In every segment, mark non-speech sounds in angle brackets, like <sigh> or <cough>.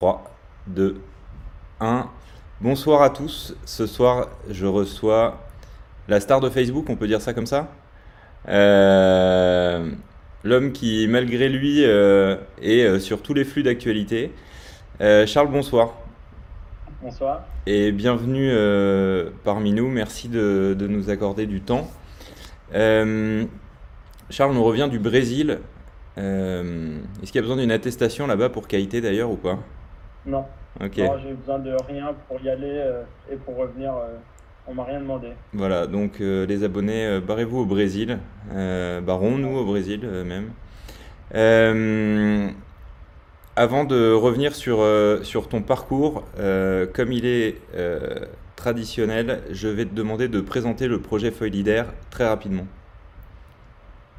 3, 2, 1. Bonsoir à tous. Ce soir, je reçois la star de Facebook, on peut dire ça comme ça Euh, L'homme qui, malgré lui, euh, est euh, sur tous les flux d'actualité. Euh, Charles, bonsoir. Bonsoir. Et bienvenue parmi nous. Merci de, de nous accorder du temps. Charles, on revient du Brésil. Est-ce qu'il y a besoin d'une attestation là-bas pour qualité d'ailleurs ou pas? Non, Ok. j'ai besoin de rien pour y aller euh, et pour revenir. euh, on m'a rien demandé. Voilà, donc euh, les abonnés, barrez-vous au Brésil, barrons-nous au Brésil même. Euh, avant de revenir sur, euh, sur ton parcours, euh, comme il est traditionnel, je vais te demander de présenter le projet Feuille Leader très rapidement.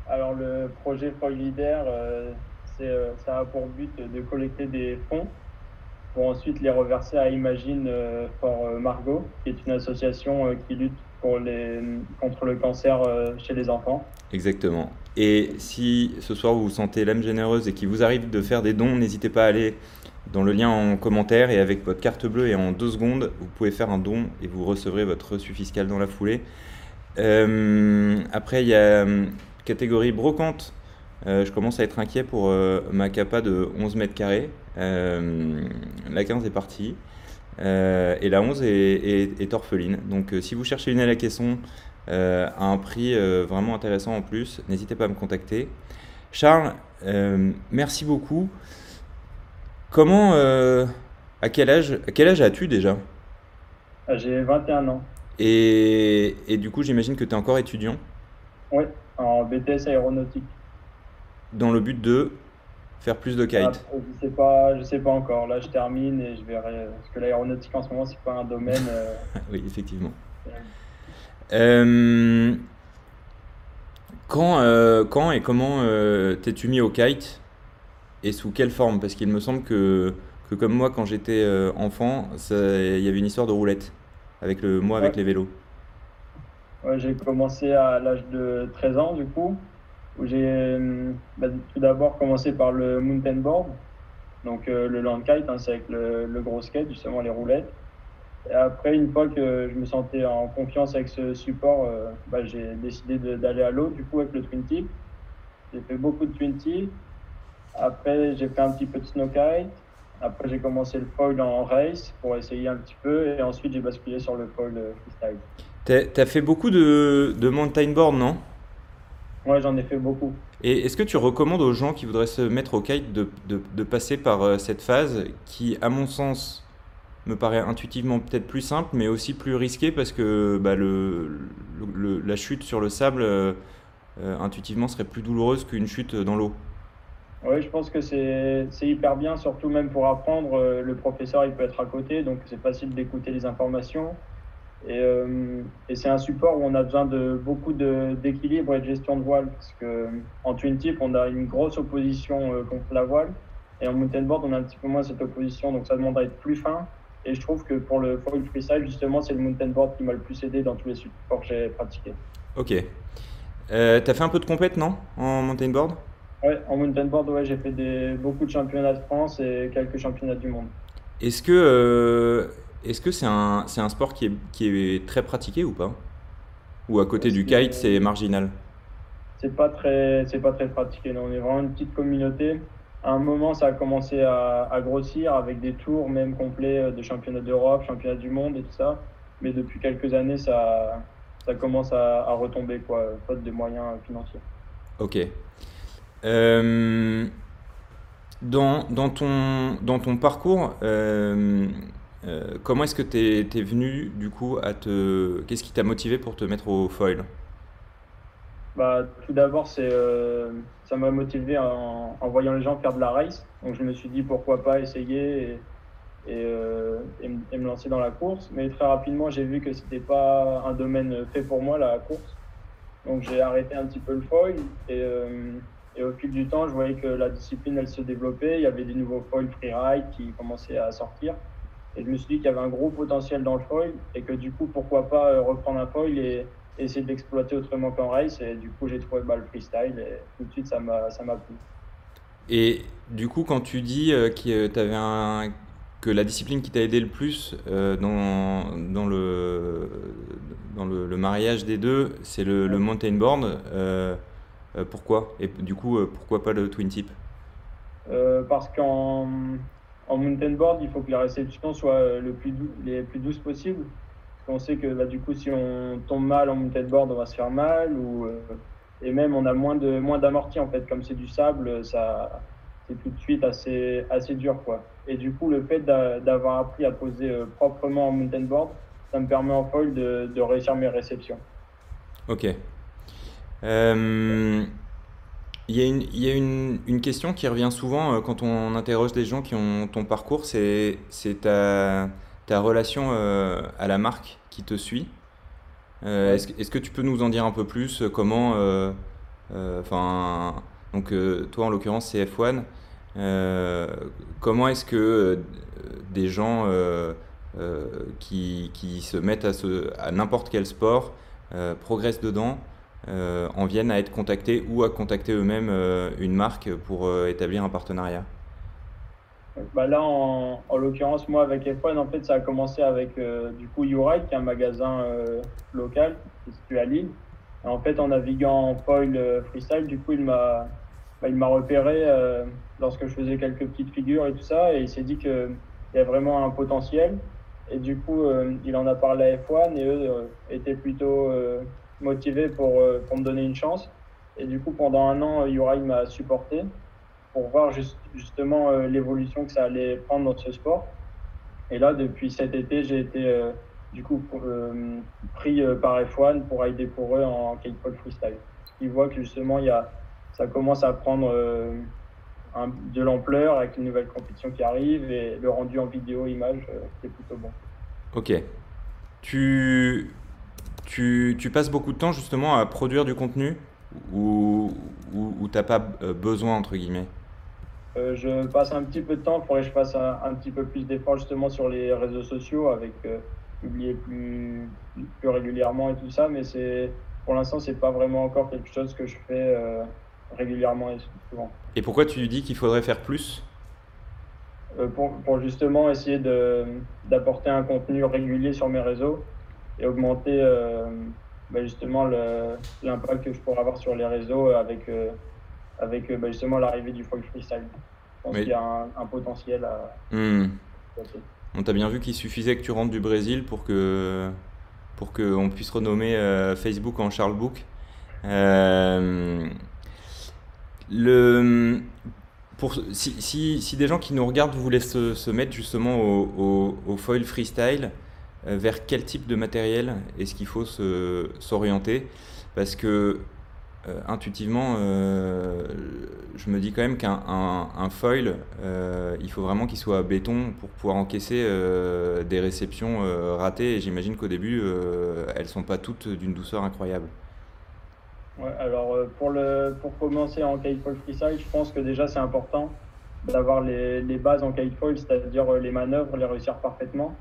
Alors le projet Foil Leader, ça a pour but de collecter des fonds pour ensuite les reverser à Imagine euh, for euh, Margot, qui est une association euh, qui lutte pour les, contre le cancer chez les enfants. Exactement. Et si ce soir vous vous sentez l'âme généreuse et qu'il vous arrive de faire des dons, n'hésitez pas à aller dans le lien en commentaire et avec votre carte bleue et en deux secondes, vous pouvez faire un don et vous recevrez votre reçu fiscal dans la foulée. Après, il y a catégorie brocante. Euh, je commence à être inquiet pour euh, ma capa de 11 mètres carrés. Euh, la 15 est partie. Et la 11 est, est- est orpheline. Donc si vous cherchez une aile à caisson à un prix vraiment intéressant en plus, n'hésitez pas à me contacter. Charles, merci beaucoup. Comment, à quel âge, à quel âge as-tu déjà? Ah, J'ai 21 ans. Et, et du coup, j'imagine que tu es encore étudiant? Oui, en BTS aéronautique. Dans le but de faire plus de kite. je sais pas, je sais pas encore. Là, je termine et je verrai. Parce que l'aéronautique en ce moment, c'est pas un domaine. euh, <laughs> Oui, effectivement. Euh, quand, euh, quand et comment euh, t'es-tu mis au kite et sous quelle forme? Parce qu'il me semble que, que comme moi, quand j'étais euh, enfant, il y avait une histoire de roulette avec le, moi avec les vélos. Ouais, j'ai commencé à l'âge de 13 ans, du coup, j'ai euh, bah, tout d'abord commencé par le mountain board, donc euh, le land kite, hein, c'est avec le, gros skate, justement les roulettes. Et après, une fois que je me sentais en confiance avec ce support, euh, bah, j'ai décidé d'aller à l'eau, du coup, avec le twin tip. J'ai fait beaucoup de twin tip. Après, j'ai fait un petit peu de snow kite. Après, j'ai commencé le foil en race pour essayer un petit peu. Et ensuite, j'ai basculé sur le foil freestyle. T'as, t'as fait beaucoup de mountain board, non? Moi, j'en ai fait beaucoup. Et est-ce que tu recommandes aux gens qui voudraient se mettre au kite de, de- de passer par euh, cette phase qui, à mon sens, me paraît intuitivement peut-être plus simple, mais aussi plus risquée parce que bah, le, le- le- la chute sur le sable, euh, euh, intuitivement, serait plus douloureuse qu'une chute dans l'eau? Oui, je pense que c'est c'est hyper bien, surtout même pour apprendre. Le professeur, il peut être à côté, donc c'est facile d'écouter les informations. Et, euh, et c'est un support où on a besoin de beaucoup de- d'équilibre et de gestion de voile, parce que en twin tip, on a une grosse opposition euh, contre la voile, et en mountain board, on a un petit peu moins cette opposition, donc ça demande à être plus fin. Et je trouve que pour le foil freestyle, justement, c'est le mountain board qui m'a le plus aidé dans tous les supports que j'ai pratiqués. Ok. Euh, t'as fait un peu de compète, non? En mountain board? Ouais, en mountain board, ouais, j'ai fait des, beaucoup de championnats de France et quelques championnats du monde. Est-ce que euh, est-ce que c'est un, c'est un sport qui est, qui est très pratiqué ou pas? Ou à côté du kite, c'est marginal? C'est pas très, c'est pas très pratiqué. non. On est vraiment une petite communauté. À un moment, ça a commencé à, à grossir avec des tours même complets euh, de championnats d'Europe, championnats du monde et tout ça. Mais depuis quelques années, ça, ça commence à, à retomber, quoi, faute de moyens financiers. Ok. Euh, dans, dans ton, dans ton parcours, euh, euh, comment est-ce que tu es, venu du coup à te... Qu'est-ce qui t'a motivé pour te mettre au foil? Bah, tout d'abord, euh, ça m'a motivé en, voyant les gens faire de la race. Donc, je me suis dit pourquoi pas essayer et, euh, et me lancer dans la course. Mais très rapidement, j'ai vu que c'était pas un domaine fait pour moi, la course. Donc, j'ai arrêté un petit peu le foil. Et, et au fil du temps, je voyais que la discipline, elle se développait. Il y avait des nouveaux foils freeride qui commençaient à sortir. Et je me suis dit qu'il y avait un gros potentiel dans le foil et que du coup, pourquoi pas euh, reprendre un foil et essayer de l'exploiter autrement qu'en race. Et du coup, j'ai trouvé bah, le freestyle et tout de suite, ça m'a ça m'a plu. Et du coup, quand tu dis euh, que tu avais un, que la discipline qui t'a aidé le plus euh, dans, dans, le, dans le, mariage des deux, c'est le, le, mountain board. Euh, euh, pourquoi? Et du coup, pourquoi pas le twin tip? Parce qu'en en mountain board, il faut que la réception soit le plus les plus douces possible. On sait que bah, du coup, si on tombe mal en mountain board, on va se faire mal. Ou, et même, on a moins de moins d'amorti en fait. Comme c'est du sable, ça c'est tout de suite assez assez dur. Et du coup, le fait d'avoir appris à poser euh, proprement en mountain board, ça me permet en foil de, réussir mes réceptions. Ok. Euh, il y a, une, y a une, une, question qui revient souvent euh, quand on interroge des gens qui ont ton parcours, c'est ta, ta relation à la marque qui te suit. Est-ce est que tu peux nous en dire un peu plus Comment, enfin, donc toi en l'occurrence c'est F1. Euh, comment est-ce que euh, des gens euh, qui, qui, se mettent à, à n'importe quel sport progressent dedans en viennent à être contactés ou à contacter eux-mêmes une marque pour établir un partenariat bah là, en, en l'occurrence, moi avec F1, en fait, ça a commencé avec du coup YouRide, qui est un magasin local qui est situé à Lille. en fait, en naviguant en foil freestyle, du coup, il m'a, bah, il m'a repéré euh, lorsque je faisais quelques petites figures et tout ça, et il s'est dit qu'il y a vraiment un potentiel. Et du coup, euh, il en a parlé à F1 et eux euh, étaient plutôt motivés pour, pour me donner une chance. Et du coup, pendant un an, Yurai m'a supporté pour voir justement l'évolution que ça allait prendre dans ce sport. Et là, depuis cet été, j'ai été du coup pris par F1 pour aider pour eux en kiteball freestyle. Ils voient que justement, il y a ça commence à prendre euh, de l'ampleur avec une nouvelle compétition qui arrive et le rendu en vidéo, image, euh, c'est plutôt bon. Ok. Tu, tu, tu, passes beaucoup de temps justement à produire du contenu ou, ou, tu n'as pas euh, besoin, entre guillemets? Je passe un petit peu de temps, il faudrait que je fasse un, petit peu plus d'efforts justement sur les réseaux sociaux avec publier plus, plus régulièrement et tout ça, mais c'est pour l'instant, c'est pas vraiment encore quelque chose que je fais régulièrement et souvent. Et pourquoi tu dis qu'il faudrait faire plus? Euh, pour, pour, justement essayer d'apporter un contenu régulier sur mes réseaux et augmenter euh, bah, justement l'impact que je pourrais avoir sur les réseaux avec, euh, avec bah, justement l'arrivée du folk freestyle. Je pense qu'il y a un, potentiel à. Hmm. On t'a bien vu qu'il suffisait que tu rentres du Brésil pour que pour qu'on puisse renommer Facebook en Charles Book. Euh, le, pour, si, si, si, des gens qui nous regardent voulaient se, se mettre justement au, au, foil freestyle, euh, vers quel type de matériel est-ce qu'il faut s'orienter Parce que euh, intuitivement, euh, je me dis quand même qu'un un, foil, il faut vraiment qu'il soit béton pour pouvoir encaisser des réceptions ratées. Et j'imagine qu'au début, elles sont pas toutes d'une douceur incroyable. Alors euh, pour, le, pour commencer en kitefoil freestyle, je pense que déjà c'est important d'avoir les, les, bases en kitefoil, c'est-à-dire euh, les manœuvres, les réussir parfaitement.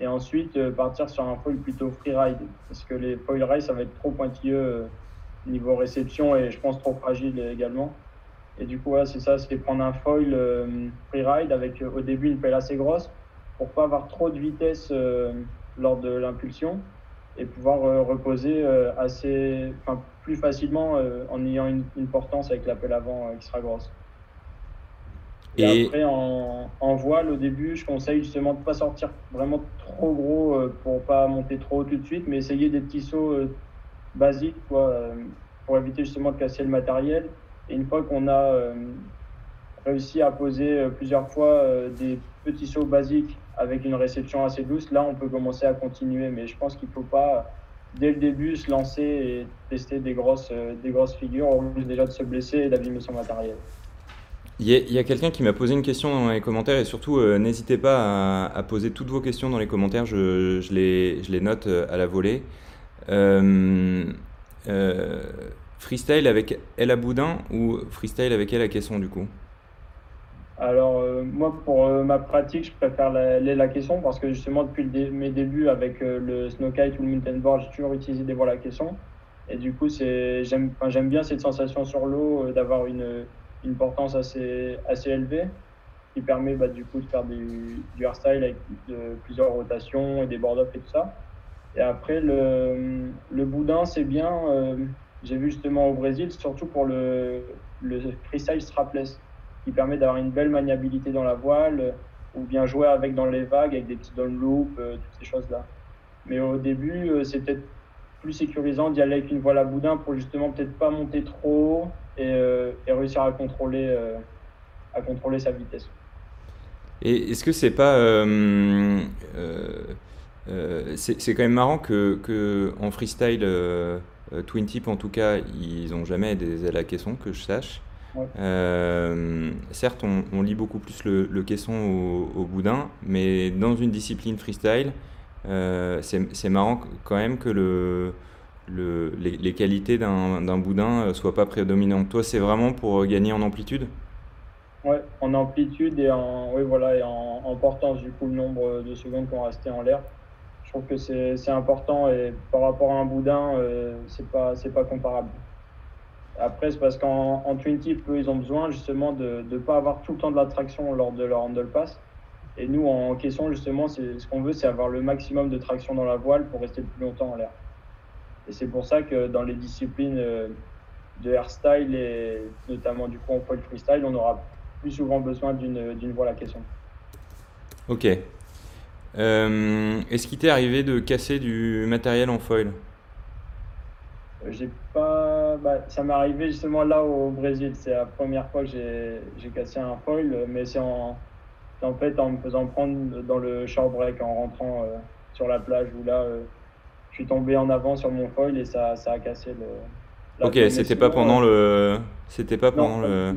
Et ensuite euh, partir sur un foil plutôt freeride, parce que les foil ride, ça va être trop pointilleux niveau réception et je pense trop fragile également. Et du coup, c'est ça, c'est prendre un foil freeride avec au début une pelle assez grosse pour pas avoir trop de vitesse lors de l'impulsion et pouvoir reposer assez, plus facilement euh, en ayant une, une, portance avec la pelle avant euh, qui sera grosse. Et, après, en, voile, au début, je conseille justement de ne pas sortir vraiment trop gros euh, pour pas monter trop haut tout de suite, mais essayer des petits sauts basiques quoi, pour éviter justement de casser le matériel. Et une fois qu'on a réussi à poser plusieurs fois des petits sauts basiques avec une réception assez douce, là, on peut commencer à continuer. Mais je pense qu'il ne faut pas dès le début se lancer et tester des grosses, euh, des grosses figures, au lieu déjà de se blesser et d'abîmer son matériel. Il y a, quelqu'un qui m'a posé une question dans les commentaires et surtout euh, n'hésitez pas à, poser toutes vos questions dans les commentaires, je, les, note euh, à la volée. freestyle avec Elle à Boudin ou freestyle avec Elle à Caisson du coup? Alors, euh, moi, pour euh, ma pratique, je préfère la, la, caisson parce que justement, depuis mes débuts avec euh, le snowkite ou le mountain board, j'ai toujours utilisé des voiles à caisson. Et du coup, j'aime bien cette sensation sur l'eau d'avoir une, une portance assez, assez élevée. qui permet bah, du coup de faire du, du avec plusieurs rotations et des board-off et tout ça. Et après, le, le boudin, c'est bien. Euh, j'ai vu justement au Brésil, surtout pour le, le freestyle strapless, qui permet d'avoir une belle maniabilité dans la voile, ou bien jouer avec dans les vagues, avec des petits down loops, euh, toutes ces choses-là. Mais au début, euh, c'est peut-être plus sécurisant d'y aller avec une voile à boudin pour justement peut-être pas monter trop haut et, et réussir à contrôler, à contrôler sa vitesse. Et est-ce que c'est pas euh, c'est quand même marrant que, que en freestyle, euh, euh, Twin Tip en tout cas, ils n'ont jamais des ailes à caisson, que je sache. certes, on, lit beaucoup plus le, caisson au, boudin, mais dans une discipline freestyle, c'est marrant quand même que le, le, les, qualités d'un boudin ne soient pas prédominantes. Toi, c'est vraiment pour gagner en amplitude? Ouais, en amplitude et en, oui, en, en portance, du coup, le nombre de secondes qu'on restait en l'air trouve que c'est important et par rapport à un boudin, euh, c'est pas, comparable. Après, c'est parce qu'en twin tip, eux, ils ont besoin justement de ne pas avoir tout le temps de la traction lors de leur handle pass. Et nous, en caisson, justement, ce qu'on veut, c'est avoir le maximum de traction dans la voile pour rester le plus longtemps en l'air. Et c'est pour ça que dans les disciplines euh, de hairstyle et notamment du coup en foil freestyle, on aura plus souvent besoin d'une voile à caisson. Ok, euh, est-ce qu'il t'est arrivé de casser du matériel en foil? Euh, J'ai pas. Bah, ça m'est arrivé justement là au Brésil. C'est la première fois que j'ai cassé un foil, mais c'est en, en fait en me faisant prendre dans le short break en rentrant euh, sur la plage où là je suis tombé en avant sur mon foil et ça, ça a cassé le. Ok, c'était pas pendant le. C'était pas pendant le.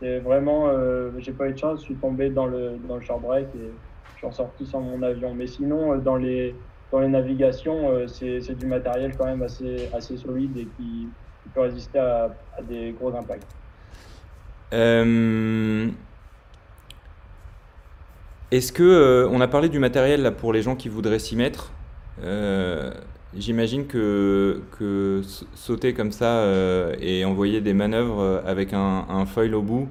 C'est vraiment. j'ai pas eu de chance, je suis tombé dans le, dans le short break et je suis sorti sans mon avion. Mais sinon, euh, dans les, dans les navigations, euh, c'est du matériel quand même assez, assez solide et qui, peut résister à, des gros impacts. Euh, est-ce que on a parlé du matériel là, pour les gens qui voudraient s'y mettre J'imagine que, que sauter comme ça et envoyer des manœuvres avec un, un, foil au bout,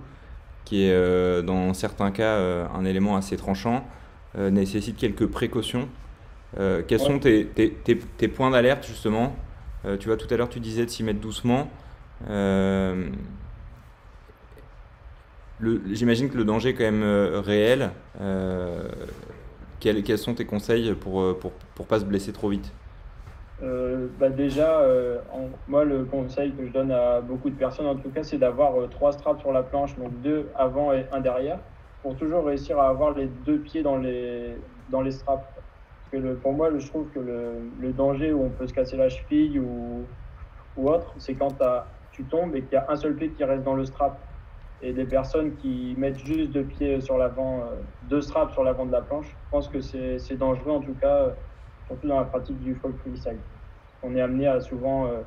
qui est dans certains cas un élément assez tranchant, euh, nécessite quelques précautions. Euh, quels sont tes, tes, tes, points d'alerte justement? Euh, Tu vois, tout à l'heure tu disais de s'y mettre doucement. J'imagine que le danger est quand même réel. Quels, quels, sont tes conseils pour, pour, pour pas se blesser trop vite? Bah déjà, moi le conseil que je donne à beaucoup de personnes en tout cas, c'est d'avoir trois straps sur la planche, donc deux avant et un derrière pour toujours réussir à avoir les deux pieds dans les, dans les straps. Parce que pour moi, je trouve que le, le, danger où on peut se casser la cheville ou, ou autre, c'est quand tu tombes et qu'il y a un seul pied qui reste dans le strap. Et des personnes qui mettent juste deux pieds sur l'avant, euh, deux straps sur l'avant de la planche, je pense que c'est dangereux en tout cas, surtout dans la pratique du folk freestyle. On est amené à souvent euh,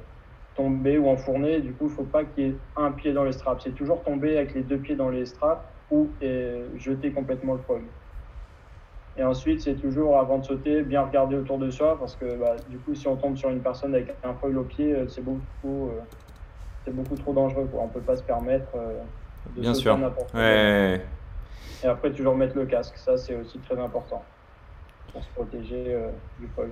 tomber ou enfourner, du coup, il ne faut pas qu'il y ait un pied dans les straps. C'est toujours tomber avec les deux pieds dans les straps ou jeter complètement le foil. Et ensuite, c'est toujours avant de sauter, bien regarder autour de soi parce que bah, du coup, si on tombe sur une personne avec un foil au pied, euh, c'est beaucoup, euh, beaucoup trop dangereux. On ne peut pas se permettre euh, de bien sûr. ouais. Et après, toujours mettre le casque. Ça, c'est aussi très important pour se protéger du foil.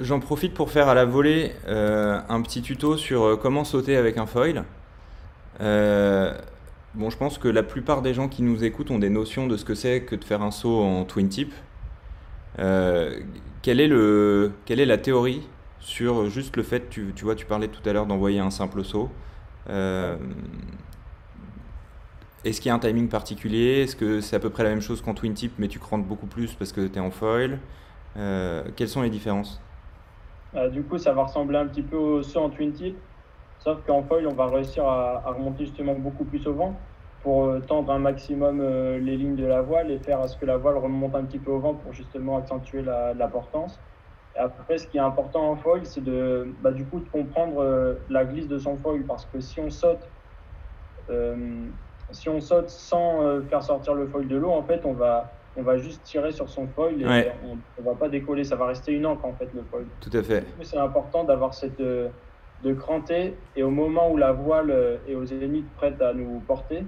J'en profite pour faire à la volée un petit tuto sur comment sauter avec un foil. Euh, bon, je pense que la plupart des gens qui nous écoutent ont des notions de ce que c'est que de faire un saut en twin tip. Euh, quelle, est le, quelle est la théorie sur juste le fait, tu, tu vois, tu parlais tout à l'heure d'envoyer un simple saut. Euh, est-ce qu'il y a un timing particulier? Est-ce que c'est à peu près la même chose qu'en twin tip, mais tu crantes beaucoup plus parce que tu es en foil? Quelles sont les différences? Du coup, ça va ressembler un petit peu au saut en twin tip. Sauf qu'en foil, on va réussir à, remonter justement beaucoup plus au vent pour euh, tendre un maximum euh, les lignes de la voile et faire à ce que la voile remonte un petit peu au vent pour justement accentuer la portance. Et après, ce qui est important en foil, c'est de, bah, du coup, de comprendre euh, la glisse de son foil parce que si on saute, si on saute sans faire sortir le foil de l'eau, en fait, on va, on va juste tirer sur son foil et on ne va pas décoller. Ça va rester une encre en fait, le foil. Tout à fait. C'est important d'avoir cette de cranter et au moment où la voile euh, est aux zénith prête à nous porter,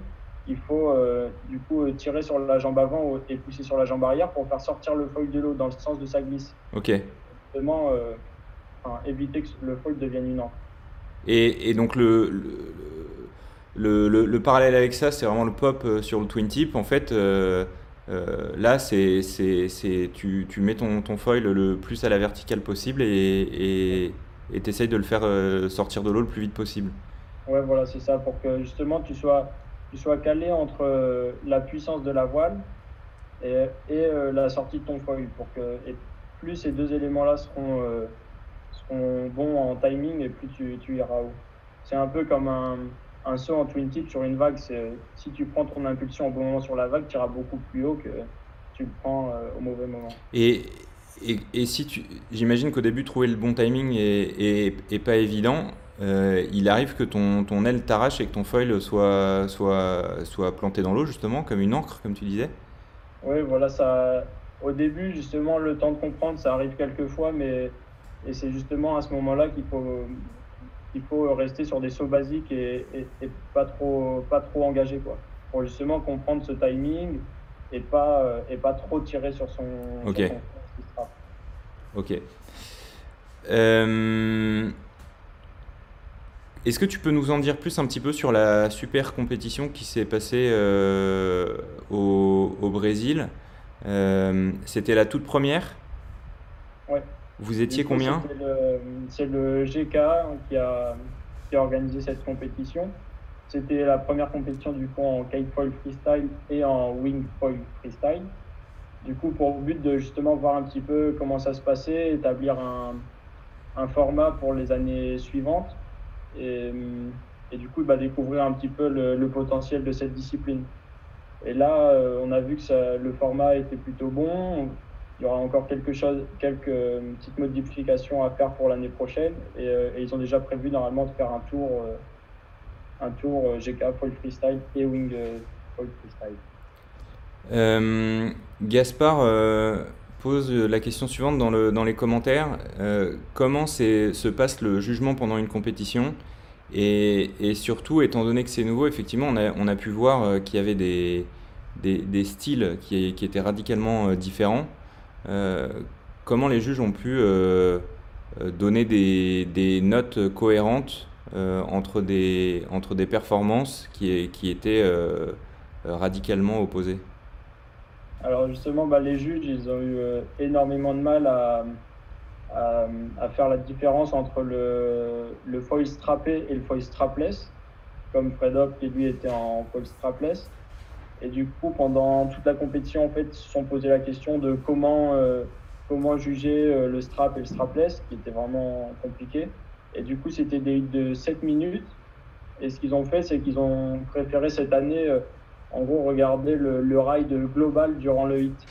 il faut euh, du coup tirer sur la jambe avant et pousser sur la jambe arrière pour faire sortir le foil de l'eau dans le sens de sa glisse. Ok. Justement, éviter que le foil devienne une encre. Et, et donc le, le, le, le, parallèle avec ça, c'est vraiment le pop sur le twin tip. En fait, euh, là, c'est, c'est, tu, tu, mets ton, ton, foil le plus à la verticale possible et tu essayes de le faire euh, sortir de l'eau le plus vite possible. Ouais, voilà, c'est ça, pour que justement tu sois, tu sois calé entre euh, la puissance de la voile et, et la sortie de ton foil. Pour que, et plus ces deux éléments-là seront, seront bons en timing, et plus tu, tu iras haut. C'est un peu comme un, un saut en twin tip sur une vague, si tu prends ton impulsion au bon moment sur la vague, tu iras beaucoup plus haut que tu le prends euh, au mauvais moment. Et, et, et si tu, j'imagine qu'au début trouver le bon timing est, est, pas évident. Euh, il arrive que ton, ton aile t'arrache et que ton foil soit, soit, soit planté dans l'eau justement comme une encre comme tu disais. Oui, voilà ça. Au début justement le temps de comprendre ça arrive quelques fois, mais et c'est justement à ce moment-là qu'il faut rester sur des sauts basiques et, pas trop pas trop engagé quoi. Pour justement comprendre ce timing et pas et pas trop tirer sur son ok. ok. Euh, est-ce que tu peux nous en dire plus un petit peu sur la super compétition qui s'est passée euh, au, au, Brésil? C'était la toute première. Vous étiez combien C'est le, GK qui a, qui a organisé cette compétition. C'était la première compétition du coup en kite foil freestyle et en wing foil freestyle. Du coup, pour le but de justement voir un petit peu comment ça se passait, établir un, un format pour les années suivantes et, et du coup bah, découvrir un petit peu le, le, potentiel de cette discipline. Et là, euh, on a vu que le format était plutôt bon il y aura encore quelques euh, petites modifications à faire pour l'année prochaine. Et, euh, et, ils ont déjà prévu normalement de faire un tour, GK Foil Freestyle et Wing Foil Freestyle. Gaspard pose la question suivante dans les commentaires. comment se passe le jugement pendant une compétition? Et, et, surtout, étant donné que c'est nouveau, effectivement, on a, on a pu voir qu'il y avait des, des, styles qui, qui, étaient radicalement différents. Euh, comment les juges ont pu euh, euh, donner des, des, notes cohérentes entre, des, entre des performances qui, qui étaient radicalement opposées? Alors justement, bah, les juges, ils ont eu énormément de mal à, à, à, faire la différence entre le, foil strappé et le foil strapless, comme Fred Hopp qui lui était en foil strapless. Et du coup, pendant toute la compétition, en fait, ils se sont posé la question de comment, euh, juger euh, le strap et le strapless, qui était vraiment compliqué. Et du coup, c'était des de 7 minutes. Et ce qu'ils ont fait, c'est qu'ils ont préféré cette année, euh, en gros, regarder le, ride global durant le hit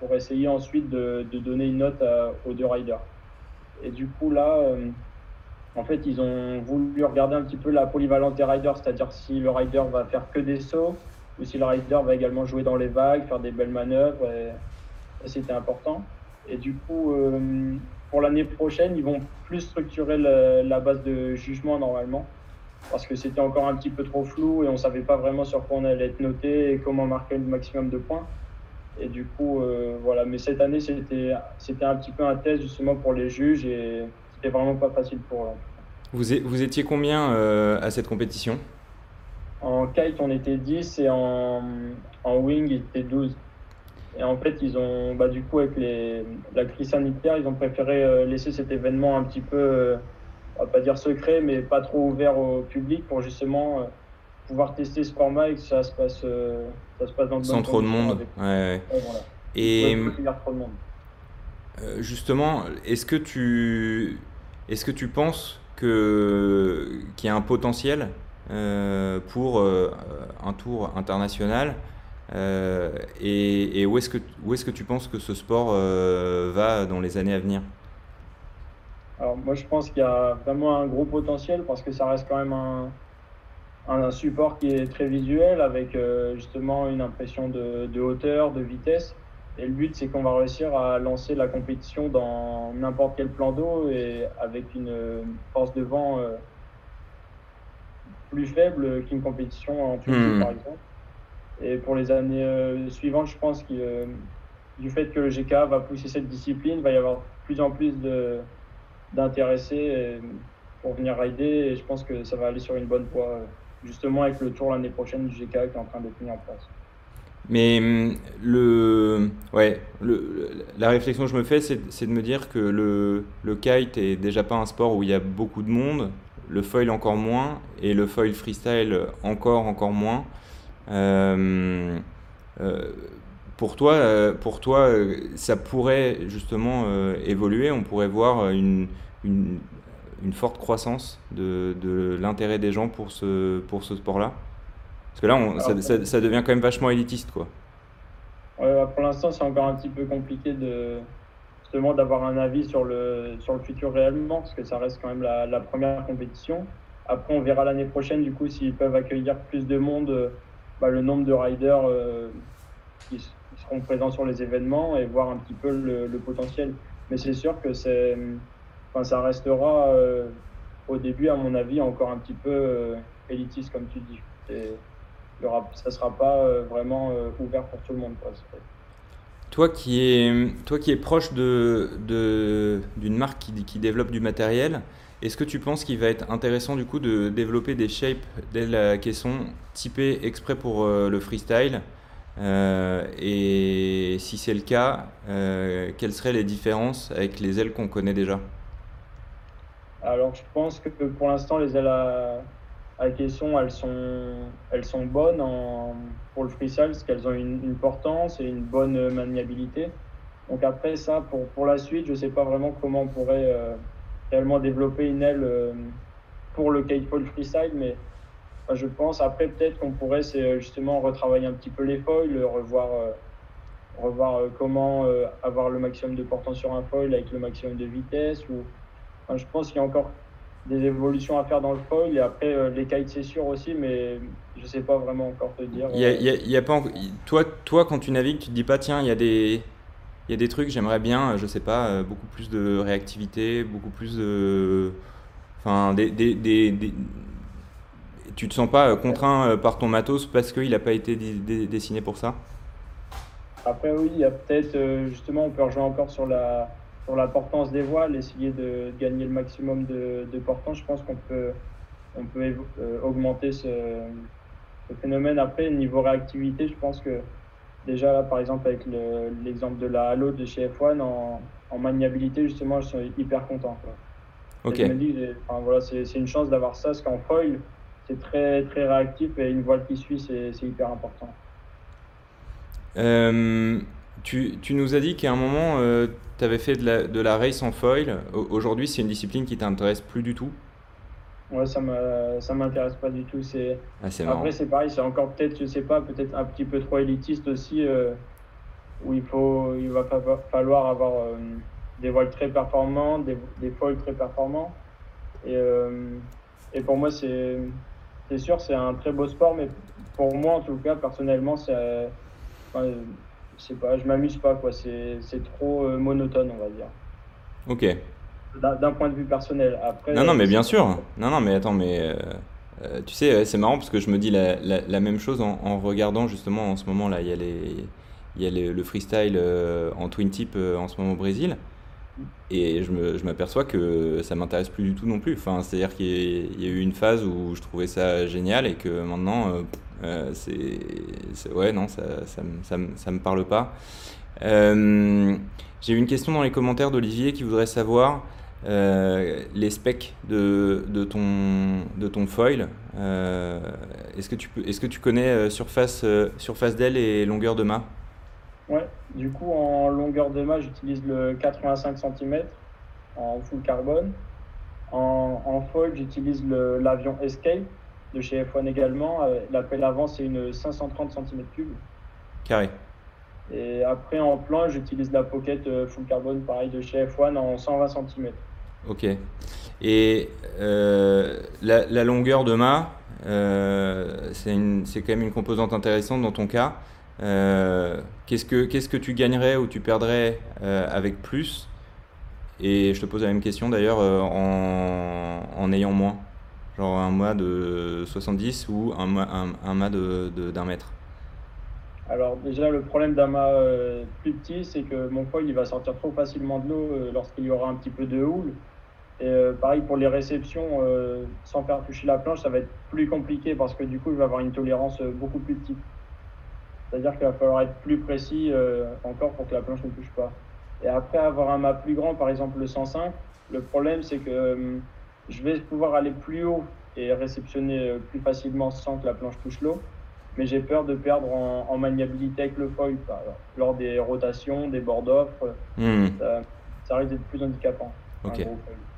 pour essayer ensuite de donner une note aux deux riders. Et du coup, là, en fait, ils ont voulu regarder un petit peu la polyvalence des riders, c'est-à-dire si le rider va faire que des sauts, ou si le rider va également jouer dans les vagues, faire des belles manœuvres, et, c'était important. Et du coup, euh, pour l'année prochaine, ils vont plus structurer la base de jugement normalement, parce que c'était encore un petit peu trop flou et on savait pas vraiment sur quoi on allait être noté et comment marquer le maximum de points. Et du coup, euh, voilà. Mais cette année, c'était c'était un petit peu un test justement pour les juges et c'était vraiment pas facile pour eux. Vous, vous étiez combien euh, à cette compétition? En kite, on était 10 et en, en wing, il était 12. Et en fait, ils ont, bah, du coup, avec les, la crise sanitaire, ils ont préféré euh, laisser cet événement un petit peu, on va pas dire secret, mais pas trop ouvert au public pour justement pouvoir tester ce format et que ça se passe, ça se passe dans Sans trop de monde. Ouais, ouais. voilà. Et trop de monde. justement, est-ce que tu, est-ce que tu penses que qu'il y a un potentiel euh, pour euh, un tour international. Euh, et, et, où est-ce que, où est que tu penses que ce sport va dans les années à venir? Alors moi je pense qu'il y a vraiment un gros potentiel parce que ça reste quand même un, un support qui est très visuel avec justement une impression de, de, hauteur, de vitesse. Et le but, c'est qu'on va réussir à lancer la compétition dans n'importe quel plan d'eau et avec une force de vent plus faible qu'une compétition en Tunisie, mmh. par exemple. Et pour les années suivantes, je pense que du fait que le GK va pousser cette discipline, il va y avoir de plus en plus d'intéressés pour venir rider et je pense que ça va aller sur une bonne voie, justement avec le tour l'année prochaine du GK qui est en train d'être mis en place. Mais hum, le, ouais, le, la réflexion que je me fais, c'est de me dire que le, le kite est déjà pas un sport où il y a beaucoup de monde, le foil encore moins, et le foil freestyle encore, encore moins. Euh, euh, pour toi, euh, pour toi, ça pourrait justement évoluer. On pourrait voir une, une forte croissance de, de l'intérêt des gens pour ce, pour ce sport-là. Parce que là, ça, devient quand même vachement élitiste, quoi. Ouais, pour l'instant, c'est encore un petit peu compliqué de justement d'avoir un avis sur le sur le futur réellement, parce que ça reste quand même la, première compétition. Après, on verra l'année prochaine, du coup, s'ils peuvent accueillir plus de monde, bah, le nombre de riders euh, qui, seront présents sur les événements et voir un petit peu le potentiel. Mais c'est sûr que c'est, ça restera euh, au début, à mon avis, encore un petit peu euh, élitiste, comme tu dis. Ça ne sera pas euh, vraiment euh, ouvert pour tout le monde. Toi qui es, toi qui es proche d'une de, d'une marque qui, développe du matériel, est-ce que tu penses qu'il va être intéressant du coup de développer des shapes d'ailes caisson typées exprès pour le freestyle? Et si c'est le cas, quelles seraient les différences avec les ailes qu'on connaît déjà? Alors je pense que pour l'instant les ailes à, caisson, elles sont, bonnes pour le freestyle parce qu'elles ont une, portance et une bonne maniabilité. Donc après ça, pour, la suite, je ne sais pas vraiment comment on pourrait euh, réellement développer une aile euh, pour le kitefall freestyle, mais je pense après peut-être qu'on pourrait c'est justement retravailler un petit peu les foils, revoir, euh, revoir comment avoir le maximum de portance sur un foil avec le maximum de vitesse. Ou, je pense qu'il y a encore des évolutions à faire dans le foil. Et après, euh, les kites, c'est sûr aussi, mais je sais pas vraiment encore te dire. Il y a, y a, pas toi, toi, quand tu navigues, tu te dis pas, tiens, il y a des. Il y a des trucs, j'aimerais bien, je sais pas, euh, beaucoup plus de réactivité, beaucoup plus de. Enfin, des, des, des, tu te sens pas euh, contraint par ton matos parce qu'il n'a pas été dessiné pour ça? Après, oui, il y a peut-être, justement, on peut rejoindre encore sur la, sur la portance des voiles, essayer de, gagner le maximum de, de portance, je pense qu'on peut, on peut euh, augmenter ce, phénomène. Après, niveau réactivité, je pense que déjà, là, par exemple, avec l'exemple de la Halo de chez F1, en, en, maniabilité, justement, je suis hyper content. Ok. Je me dis, enfin, voilà, c'est une chance d'avoir ça, parce qu'en foil, c'est très, très réactif et une voile qui suit, c'est hyper important. Euh, tu, tu, nous as dit qu'à un moment, euh, tu avais fait de la, de la, race en foil. Aujourd'hui, c'est une discipline qui t'intéresse plus du tout? Ouais, ça ne m'intéresse pas du tout. C'est ah, Après, c'est pareil, c'est encore peut-être, je sais pas, peut-être un petit peu trop élitiste aussi, euh, où il, faut, il va falloir avoir euh, des voiles très performants, des, des foils très performants. Et, et pour moi, c'est sûr, c'est un très beau sport, mais pour moi, en tout cas, personnellement, c'est je sais pas, je m'amuse pas, quoi. C'est trop euh, monotone, on va dire. Ok. D'un point de vue personnel. Après, non, non, mais bien sûr. Non, non, mais attends, mais euh, euh, tu sais, c'est marrant parce que je me dis la, la, même chose en, en, regardant justement en ce moment là. Il y a, les, il y a le freestyle en twin tip en ce moment au Brésil. Et je m'aperçois que ça m'intéresse plus du tout non plus. Enfin, C'est-à-dire qu'il y, a eu une phase où je trouvais ça génial et que maintenant, euh, c'est, ouais, non, ça, ça, ça, ça, me parle pas. Euh, j'ai eu une question dans les commentaires d'Olivier qui voudrait savoir euh, les specs de, de, ton, de ton foil. est-ce, que tu peux, est-ce que tu connais surface, surface et longueur de mât? Du coup en longueur de mât, j'utilise le 85 cm en full carbone. En, en foil, j'utilise l'avion Escape de chez F1 également. Euh, l'appel avant, c'est une 530 cm3. Carré. Et après, en plan, j'utilise la Pocket euh, Full Carbone, pareil, de chez F1 en 120 cm. Ok. Et euh, la, longueur de mât, c'est quand même une composante intéressante dans ton cas. Qu'est-ce, que, que tu gagnerais ou tu perdrais avec plus? Et je te pose la même question d'ailleurs en, en ayant moins Genre un mât de 70 ou un mât, un, mât de, d'un mètre Alors déjà, le problème d'un mât euh, plus petit, c'est que mon foil il va sortir trop facilement de l'eau euh, lorsqu'il y aura un petit peu de houle. Et euh, pareil pour les réceptions, sans faire toucher la planche, ça va être plus compliqué parce que du coup, je vais avoir une tolérance beaucoup plus petite. C'est-à-dire qu'il va falloir être plus précis encore pour que la planche ne touche pas. Et après avoir un mât plus grand, par exemple le 105, le problème c'est que je vais pouvoir aller plus haut et réceptionner plus facilement sans que la planche touche l'eau mais j'ai peur de perdre en, maniabilité avec le foil lors des rotations, des bords d'offres. Hmm. Ça, risque d'être plus handicapant.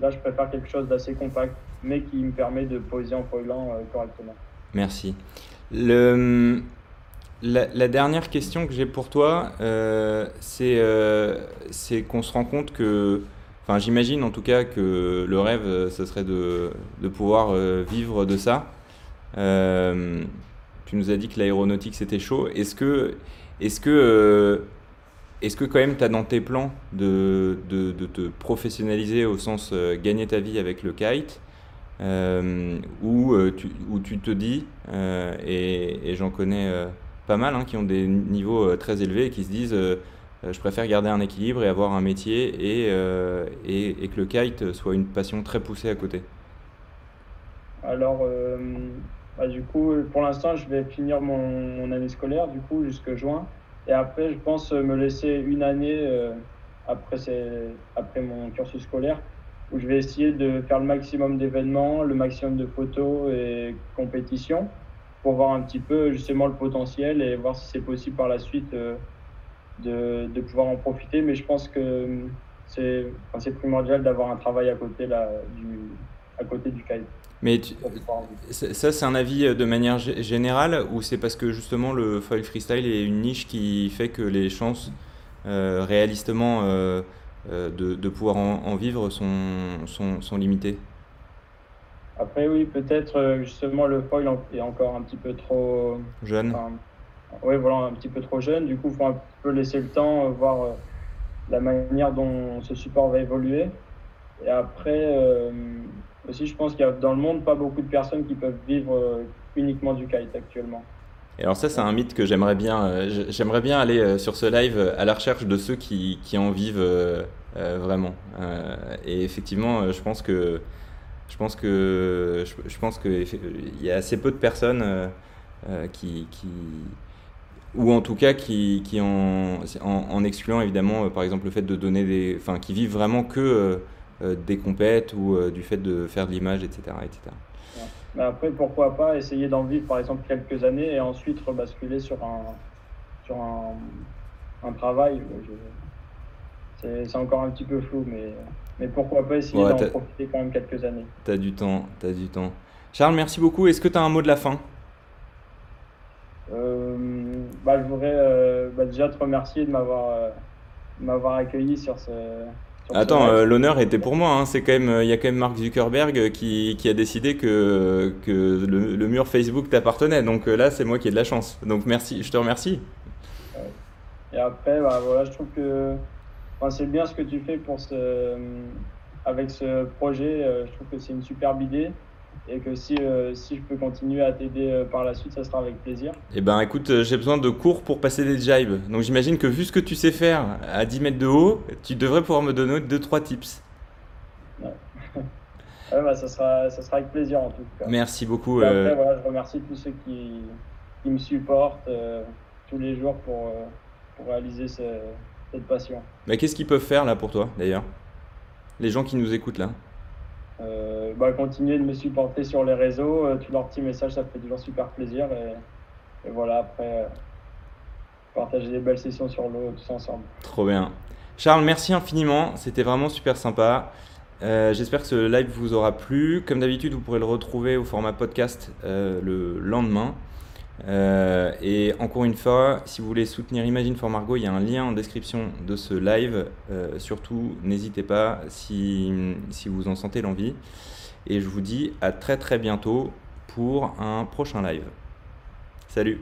Là, je préfère quelque chose d'assez compact, mais qui me permet de poser en foilant euh, correctement. Merci. Le, la, dernière question que j'ai pour toi, euh, euh, c'est qu'on se rend compte que, enfin j'imagine en tout cas que le rêve, ce serait de, de pouvoir vivre de ça. Tu nous as dit que l'aéronautique c'était chaud. Est-ce que, est-ce euh, est-ce que quand même tu as dans tes plans de, de, te professionnaliser au sens euh, gagner ta vie avec le kite euh, ou, tu, tu te dis, et, j'en connais pas mal hein, qui ont des niveaux très élevés et qui se disent je préfère garder un équilibre et avoir un métier et, et, que le kite soit une passion très poussée à côté Alors, bah, du coup, pour l'instant, je vais finir mon, année scolaire, du coup, jusque juin. Et après, je pense me laisser une année euh, après, après mon cursus scolaire où je vais essayer de faire le maximum d'événements, le maximum de photos et compétitions pour voir un petit peu justement le potentiel et voir si c'est possible par la suite euh, de, de, pouvoir en profiter. Mais je pense que c'est enfin, primordial d'avoir un travail à côté, là, du, à côté du kite. Mais ça, c'est un avis euh, de manière générale ou c'est parce que justement le foil freestyle est une niche qui fait que les chances euh, réalistement euh, de, de, pouvoir en, vivre sont, sont, sont, limitées? Après, oui, peut-être justement le foil est encore un petit peu trop jeune. oui, voilà, un petit peu trop jeune. Du coup, il faut un peu laisser le temps, voir la manière dont ce support va évoluer. Et après, aussi, je pense qu'il y a dans le monde pas beaucoup de personnes qui peuvent vivre euh, uniquement du kite actuellement. Et alors ça, c'est un mythe que j'aimerais bien, euh, j'aimerais bien aller euh, sur ce live à la recherche de ceux qui, qui en vivent vraiment. et effectivement, je pense que, je pense que, je, pense que il y a assez peu de personnes qui, qui, ou en tout cas qui, qui en, en, excluant évidemment, par exemple, le fait de donner des, enfin, qui vivent vraiment que euh, des compètes ou euh, du fait de faire de l'image, etc. etc. Après, pourquoi pas essayer d'en vivre par exemple quelques années et ensuite rebasculer sur un, sur un, un travail. C'est encore un petit peu flou, mais, mais pourquoi pas essayer d'en profiter quand même quelques années. Tu as du temps, tu as du temps. Charles, merci beaucoup. Est-ce que tu as un mot de la fin? Euh, bah, Je voudrais bah, déjà te remercier de m'avoir m'avoir accueilli sur ce, Attends, euh, l'honneur était pour moi. Hein. C'est quand même, il y a quand même Mark Zuckerberg qui, qui a décidé que, que le, mur Facebook t'appartenait. Donc euh, là, c'est moi qui ai de la chance. Donc merci, je te remercie. Et après, bah, voilà, je trouve que c'est bien ce que tu fais pour ce, avec ce projet. Euh, je trouve que c'est une superbe idée et que si, euh, si je peux continuer à t'aider euh, par la suite, ça sera avec plaisir. Eh ben écoute, euh, j'ai besoin de cours pour passer des jibes. Donc j'imagine que vu ce que tu sais faire à 10 mètres de haut, tu devrais pouvoir me donner 2-3 tips. <laughs> Ouais. bah, ça, sera, ça sera avec plaisir en tout cas. Merci beaucoup. Après, voilà, je remercie tous ceux qui, qui me supportent tous les jours pour, pour réaliser cette passion. Mais qu'est-ce qu'ils peuvent faire là pour toi d'ailleurs? Les gens qui nous écoutent là euh, bah, continuer de me supporter sur les réseaux. Euh, tous leurs petits messages, ça fait toujours super plaisir. Et, voilà, après, euh, partager des belles sessions sur l'eau tous ensemble. Trop bien. Charles, merci infiniment. C'était vraiment super sympa. J'espère que ce live vous aura plu. Comme d'habitude, vous pourrez le retrouver au format podcast le lendemain. Euh, et encore une fois, si vous voulez soutenir Imagine for Margot, il y a un lien en description de ce live. Euh, surtout, n'hésitez pas si, si vous en sentez l'envie. Et je vous dis à très très bientôt pour un prochain live. Salut